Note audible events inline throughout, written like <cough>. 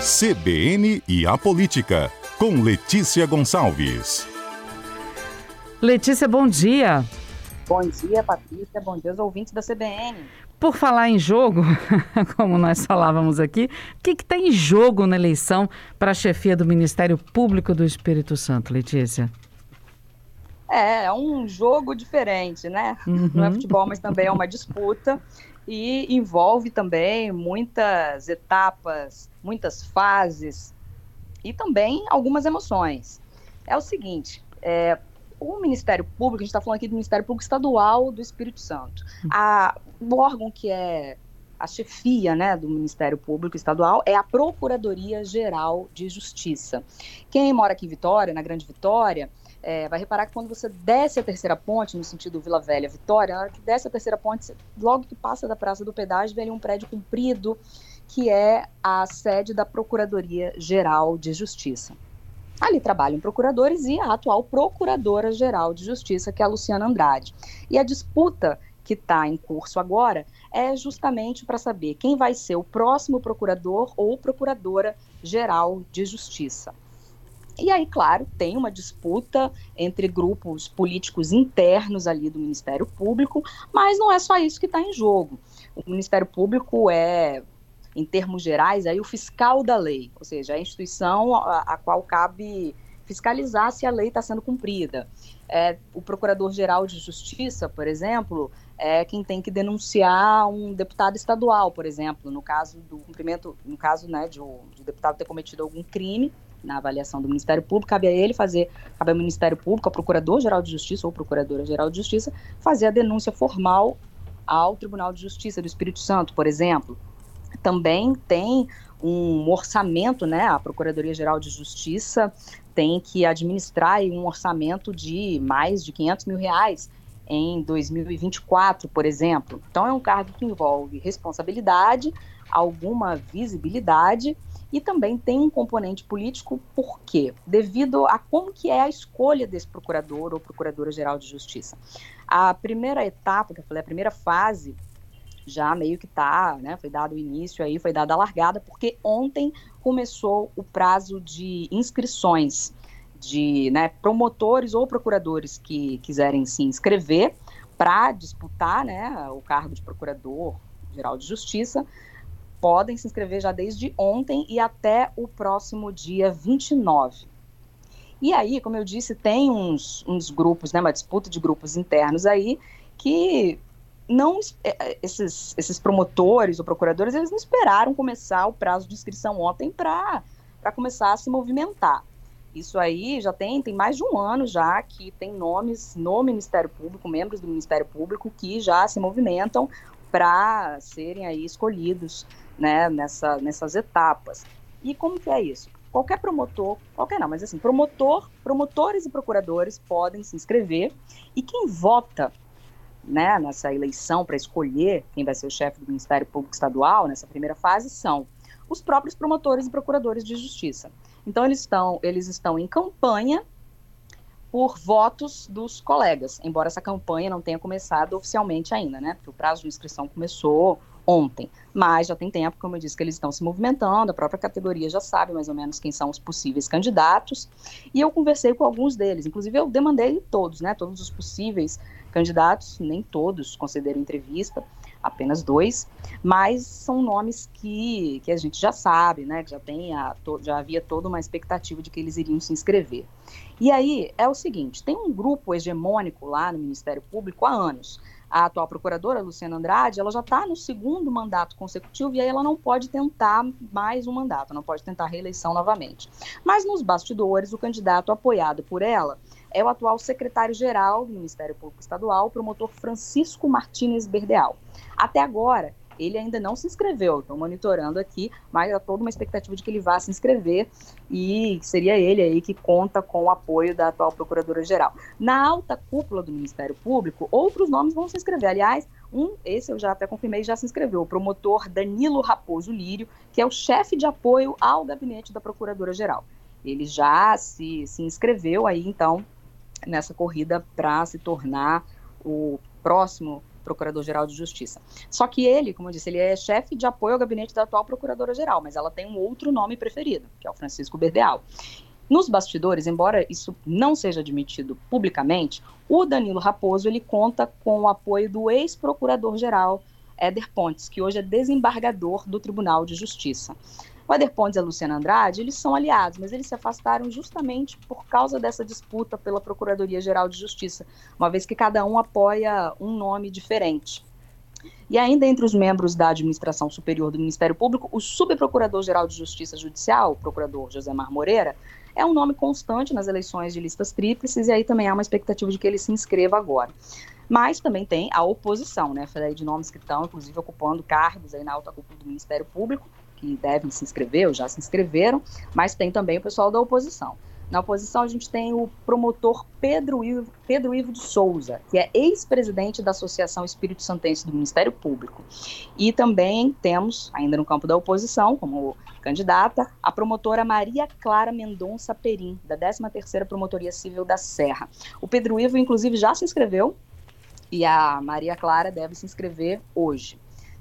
CBN e a Política, com Letícia Gonçalves. Letícia, bom dia. Bom dia, Patrícia. Bom dia aos ouvintes da CBN. Por falar em jogo, <laughs> como nós falávamos aqui, o que está em jogo na eleição para a chefia do Ministério Público do Espírito Santo, Letícia? É, é um jogo diferente, né? Uhum. Não é futebol, mas também é uma disputa e envolve também muitas etapas, muitas fases e também algumas emoções. É o seguinte, é, o Ministério Público, a gente está falando aqui do Ministério Público Estadual do Espírito Santo. A, o órgão que é a chefia né, do Ministério Público Estadual é a Procuradoria Geral de Justiça. Quem mora aqui em Vitória, na Grande Vitória, é, vai reparar que quando você desce a terceira ponte, no sentido Vila Velha Vitória, na hora que desce a terceira ponte, logo que passa da Praça do Pedágio, vem ali um prédio comprido, que é a sede da Procuradoria Geral de Justiça. Ali trabalham procuradores e a atual Procuradora-Geral de Justiça, que é a Luciana Andrade. E a disputa que está em curso agora é justamente para saber quem vai ser o próximo procurador ou procuradora-geral de justiça. E aí, claro, tem uma disputa entre grupos políticos internos ali do Ministério Público, mas não é só isso que está em jogo. O Ministério Público é em termos gerais, aí o fiscal da lei, ou seja, a instituição a, a qual cabe fiscalizar se a lei está sendo cumprida. É, o Procurador-Geral de Justiça, por exemplo, é quem tem que denunciar um deputado estadual, por exemplo, no caso do cumprimento, no caso né, de de o deputado ter cometido algum crime, na avaliação do Ministério Público, cabe a ele fazer, cabe ao Ministério Público, ao Procurador-Geral de Justiça ou Procuradora-Geral de Justiça, fazer a denúncia formal ao Tribunal de Justiça do Espírito Santo, por exemplo, também tem um orçamento, né? A Procuradoria-Geral de Justiça tem que administrar um orçamento de mais de 500 mil reais em 2024, por exemplo. Então, é um cargo que envolve responsabilidade, alguma visibilidade e também tem um componente político, por quê? Devido a como que é a escolha desse procurador ou procuradora-geral de justiça. A primeira etapa, que eu falei, a primeira fase já meio que tá, né, foi dado o início aí, foi dada a largada, porque ontem começou o prazo de inscrições de né, promotores ou procuradores que quiserem se inscrever para disputar né, o cargo de procurador geral de justiça, podem se inscrever já desde ontem e até o próximo dia 29. E aí, como eu disse, tem uns, uns grupos, né, uma disputa de grupos internos aí, que não é, é, esses, esses promotores ou procuradores, eles não esperaram começar o prazo de inscrição ontem para começar a se movimentar. Isso aí já tem, tem mais de um ano já que tem nomes no Ministério Público, membros do Ministério Público que já se movimentam para serem aí escolhidos né, nessa, nessas etapas. E como que é isso? Qualquer promotor, qualquer não, mas assim, promotor, promotores e procuradores podem se inscrever e quem vota né, nessa eleição para escolher quem vai ser o chefe do Ministério Público Estadual, nessa primeira fase, são os próprios promotores e procuradores de justiça. Então, eles estão, eles estão em campanha por votos dos colegas, embora essa campanha não tenha começado oficialmente ainda, né? Porque o prazo de inscrição começou ontem, mas já tem tempo, como eu disse, que eles estão se movimentando, a própria categoria já sabe mais ou menos quem são os possíveis candidatos, e eu conversei com alguns deles, inclusive eu demandei todos, né? Todos os possíveis candidatos, nem todos concederam entrevista, apenas dois, mas são nomes que, que a gente já sabe, né, que já, tem a, to, já havia toda uma expectativa de que eles iriam se inscrever. E aí é o seguinte, tem um grupo hegemônico lá no Ministério Público há anos, a atual procuradora, Luciana Andrade, ela já está no segundo mandato consecutivo e aí ela não pode tentar mais um mandato, não pode tentar reeleição novamente. Mas nos bastidores, o candidato apoiado por ela é o atual secretário-geral do Ministério Público Estadual, o promotor Francisco Martins Berdeal. Até agora, ele ainda não se inscreveu, estou monitorando aqui, mas há toda uma expectativa de que ele vá se inscrever e seria ele aí que conta com o apoio da atual Procuradora-Geral. Na alta cúpula do Ministério Público, outros nomes vão se inscrever. Aliás, um, esse eu já até confirmei, já se inscreveu, o promotor Danilo Raposo Lírio, que é o chefe de apoio ao gabinete da Procuradora-Geral. Ele já se, se inscreveu aí, então, nessa corrida para se tornar o próximo Procurador-Geral de Justiça. Só que ele, como eu disse, ele é chefe de apoio ao gabinete da atual Procuradora-Geral, mas ela tem um outro nome preferido, que é o Francisco Berdeal. Nos bastidores, embora isso não seja admitido publicamente, o Danilo Raposo ele conta com o apoio do ex-procurador-geral Éder Pontes, que hoje é desembargador do Tribunal de Justiça. O Éder Pontes e a Luciana Andrade, eles são aliados, mas eles se afastaram justamente por causa dessa disputa pela Procuradoria-Geral de Justiça, uma vez que cada um apoia um nome diferente. E ainda entre os membros da Administração Superior do Ministério Público, o Subprocurador-Geral de Justiça Judicial, o procurador José Mar Moreira, é um nome constante nas eleições de listas tríplices e aí também há uma expectativa de que ele se inscreva agora. Mas também tem a oposição, né? De nomes que estão, inclusive, ocupando cargos aí na alta cúpula do Ministério Público, que devem se inscrever ou já se inscreveram, mas tem também o pessoal da oposição. Na oposição, a gente tem o promotor Pedro Ivo, Pedro Ivo de Souza, que é ex-presidente da Associação Espírito Santense do Ministério Público. E também temos, ainda no campo da oposição, como candidata, a promotora Maria Clara Mendonça Perim, da 13ª Promotoria Civil da Serra. O Pedro Ivo, inclusive, já se inscreveu e a Maria Clara deve se inscrever hoje.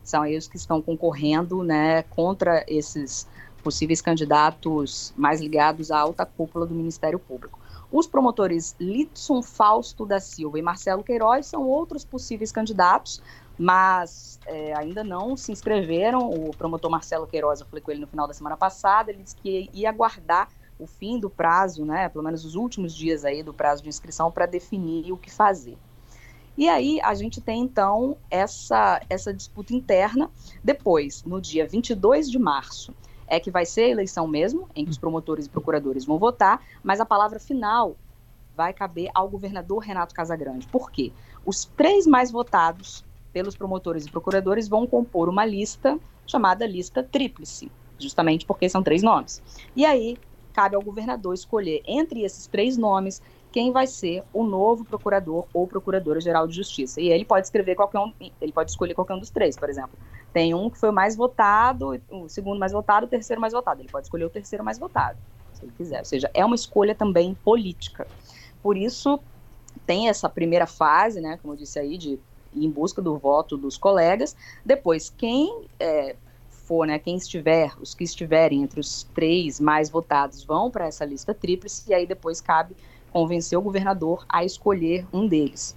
São eles que estão concorrendo né, contra esses possíveis candidatos mais ligados à alta cúpula do Ministério Público. Os promotores Litson Fausto da Silva e Marcelo Queiroz são outros possíveis candidatos, mas é, ainda não se inscreveram. O promotor Marcelo Queiroz, eu falei com ele no final da semana passada, ele disse que ia aguardar o fim do prazo, né, pelo menos os últimos dias aí do prazo de inscrição para definir o que fazer. E aí a gente tem então essa, essa disputa interna. Depois, no dia 22 de março, é que vai ser a eleição mesmo, em que os promotores e procuradores vão votar, mas a palavra final vai caber ao governador Renato Casagrande. Por quê? Os três mais votados pelos promotores e procuradores vão compor uma lista chamada lista tríplice, justamente porque são três nomes. E aí cabe ao governador escolher entre esses três nomes quem vai ser o novo procurador ou procuradora-geral de justiça. E ele pode escrever qualquer um, ele pode escolher qualquer um dos três, por exemplo. Tem um que foi mais votado, o segundo mais votado, o terceiro mais votado. Ele pode escolher o terceiro mais votado, se ele quiser. Ou seja, é uma escolha também política. Por isso, tem essa primeira fase, né, como eu disse aí, de ir em busca do voto dos colegas. Depois, quem é, for, né, quem estiver, os que estiverem entre os três mais votados vão para essa lista tríplice, e aí depois cabe convencer o governador a escolher um deles.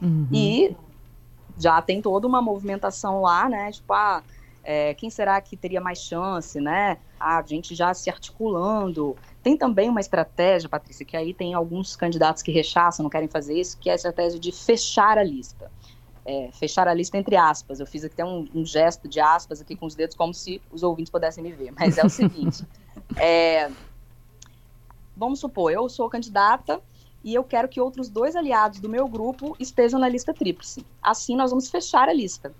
Uhum. E já tem toda uma movimentação lá, né? Tipo, ah, é, quem será que teria mais chance, né? A gente já se articulando. Tem também uma estratégia, Patrícia, que aí tem alguns candidatos que rechaçam, não querem fazer isso, que é a estratégia de fechar a lista. É, fechar a lista entre aspas. Eu fiz até um, um, gesto de aspas aqui com os dedos, como se os ouvintes pudessem me ver. Mas é o <laughs> seguinte: é, vamos supor, eu sou candidata e eu quero que outros dois aliados do meu grupo estejam na lista tríplice. Assim, nós vamos fechar a lista,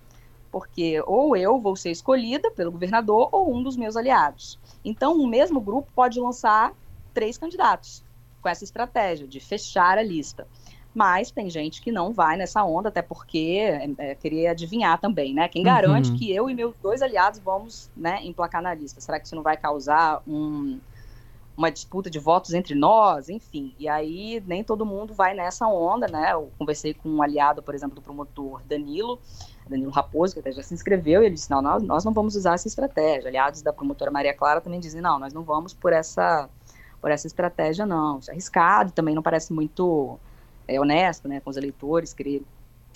porque ou eu vou ser escolhida pelo governador ou um dos meus aliados. Então, o mesmo grupo pode lançar três candidatos com essa estratégia de fechar a lista. Mas tem gente que não vai nessa onda, até porque é, é, queria adivinhar também, né? Quem garante uhum. que eu e meus dois aliados vamos né, emplacar na lista? Será que isso não vai causar um, uma disputa de votos entre nós, enfim. E aí nem todo mundo vai nessa onda, né? Eu conversei com um aliado, por exemplo, do promotor Danilo, Danilo Raposo, que até já se inscreveu, e ele disse: não, nós, não vamos usar essa estratégia. Aliados da promotora Maria Clara também dizem: não, nós não vamos por essa, por essa estratégia, não. Isso é arriscado, também não parece muito é, honesto, né, com os eleitores, querer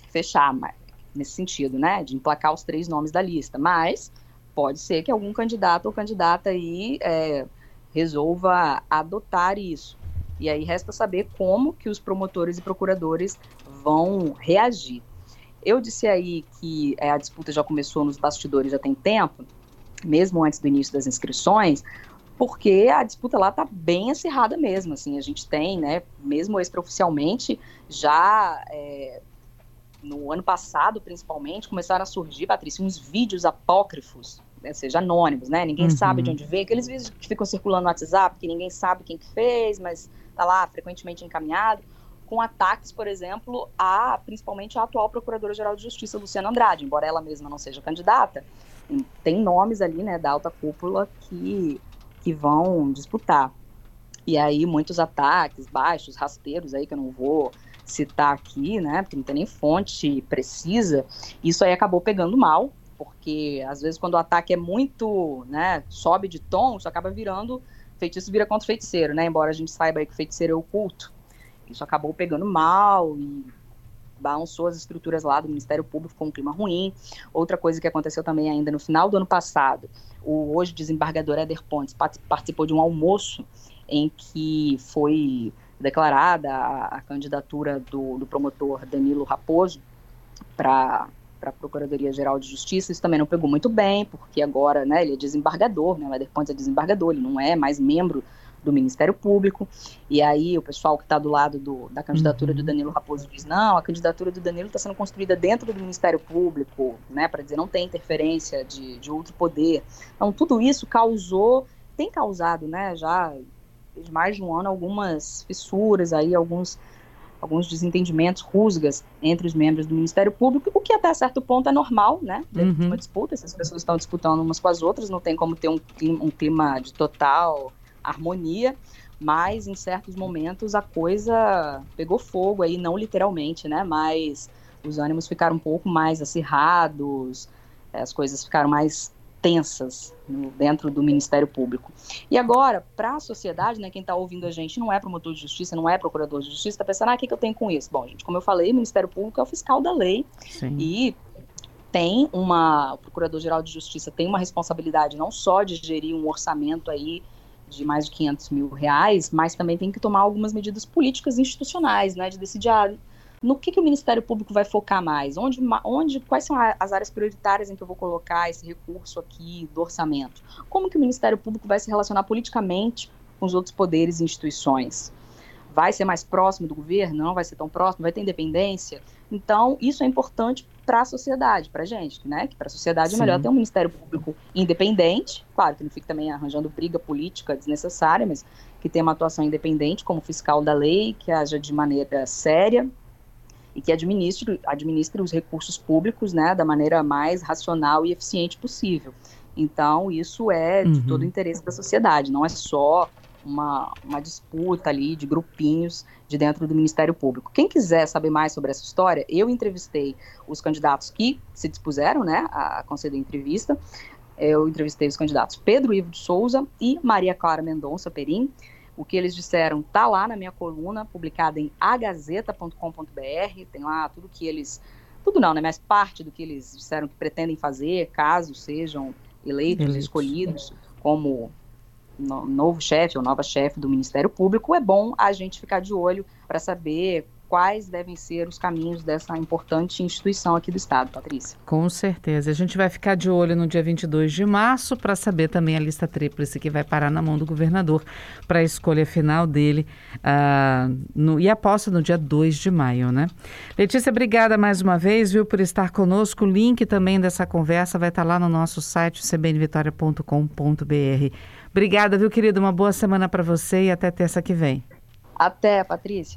fechar, mas, nesse sentido, né, de emplacar os três nomes da lista. Mas pode ser que algum candidato ou candidata aí é, resolva adotar isso. E aí resta saber como que os promotores e procuradores vão reagir. Eu disse aí que é, a disputa já começou nos bastidores já tem tempo, mesmo antes do início das inscrições, porque a disputa lá está bem acirrada mesmo. Assim, a gente tem, né, mesmo extraoficialmente, já é, no ano passado, principalmente, começaram a surgir, Patrícia, uns vídeos apócrifos né, seja anônimos, né? Ninguém uhum. sabe de onde veio. Aqueles vídeos que ficam circulando no WhatsApp, que ninguém sabe quem que fez, mas tá lá frequentemente encaminhado, com ataques, por exemplo, a principalmente a atual Procuradora-Geral de Justiça, Luciana Andrade, embora ela mesma não seja candidata, tem nomes ali, né, da alta cúpula que, que vão disputar. E aí muitos ataques baixos, rasteiros aí que eu não vou citar aqui, né, porque não tem nem fonte precisa, isso aí acabou pegando mal, porque às vezes quando o ataque é muito, né, sobe de tom, isso acaba virando, feitiço vira contra feiticeiro, né, embora a gente saiba que feiticeiro é oculto. Isso acabou pegando mal e balançou as estruturas lá do Ministério Público com um clima ruim. Outra coisa que aconteceu também ainda no final do ano passado, o hoje desembargador Eder Pontes participou de um almoço em que foi declarada a, a candidatura do, do, promotor Danilo Raposo para a Procuradoria-Geral de Justiça. Isso também não pegou muito bem, porque agora né, ele é desembargador, né, o Eder Pontes é desembargador, ele não é mais membro do Ministério Público. E aí o pessoal que está do lado do, da candidatura uhum. do Danilo Raposo diz: não, a candidatura do Danilo está sendo construída dentro do Ministério Público, né, para dizer não tem interferência de, de outro poder. Então, tudo isso causou, tem causado, né, já de mais de um ano, algumas fissuras aí, alguns alguns desentendimentos, rusgas entre os membros do Ministério Público, o que até certo ponto é normal, né? Dentro uhum. uma disputa, essas pessoas estão disputando umas com as outras, não tem como ter um clima, um clima de total harmonia, mas em certos momentos a coisa pegou fogo aí, não literalmente, né? Mas os ânimos ficaram um pouco mais acirrados, as coisas ficaram mais tensas no, dentro do Ministério Público. E agora, para a sociedade, né, quem está ouvindo a gente não é promotor de justiça, não é procurador de justiça, está pensando, ah, o que, que eu tenho com isso? Bom, gente, como eu falei, o Ministério Público é o fiscal da lei Sim. e tem uma, o Procurador-Geral de Justiça tem uma responsabilidade não só de gerir um orçamento aí de mais de 500 mil reais, mas também tem que tomar algumas medidas políticas institucionais, né, de decidir ah, no que, que o Ministério Público vai focar mais, onde, onde, quais são as áreas prioritárias em que eu vou colocar esse recurso aqui do orçamento, como que o Ministério Público vai se relacionar politicamente com os outros poderes e instituições? Vai ser mais próximo do governo, não vai ser tão próximo, vai ter independência. Então, isso é importante para a sociedade, para a gente, né? Que para a sociedade Sim. é melhor ter um Ministério Público independente, claro, que não fique também arranjando briga política desnecessária, mas que tenha uma atuação independente como fiscal da lei, que haja de maneira séria e que administre, administre os recursos públicos, né, da maneira mais racional e eficiente possível. Então, isso é de uhum. todo o interesse da sociedade, não é só uma, uma disputa ali de grupinhos de dentro do Ministério Público. Quem quiser saber mais sobre essa história, eu entrevistei os candidatos que se dispuseram né, a conceder entrevista. Eu entrevistei os candidatos Pedro Ivo de Souza e Maria Clara Mendonça Perim. O que eles disseram está lá na minha coluna, publicada em agazeta.com.br. Tem lá tudo que eles. Tudo não, né? Mas parte do que eles disseram que pretendem fazer, caso sejam eleitos, eleitos. escolhidos como novo chefe ou nova chefe do Ministério Público, é bom a gente ficar de olho para saber quais devem ser os caminhos dessa importante instituição aqui do Estado, Patrícia. Com certeza. A gente vai ficar de olho no dia 22 de março para saber também a lista tríplice que vai parar na mão do governador para a escolha final dele uh, no, e a posse no dia 2 de maio, né? Letícia, obrigada mais uma vez, viu, por estar conosco. O link também dessa conversa vai estar lá no nosso site, cbnvitoria.com.br. Obrigada, viu, querido? Uma boa semana para você e até terça que vem. Até, Patrícia.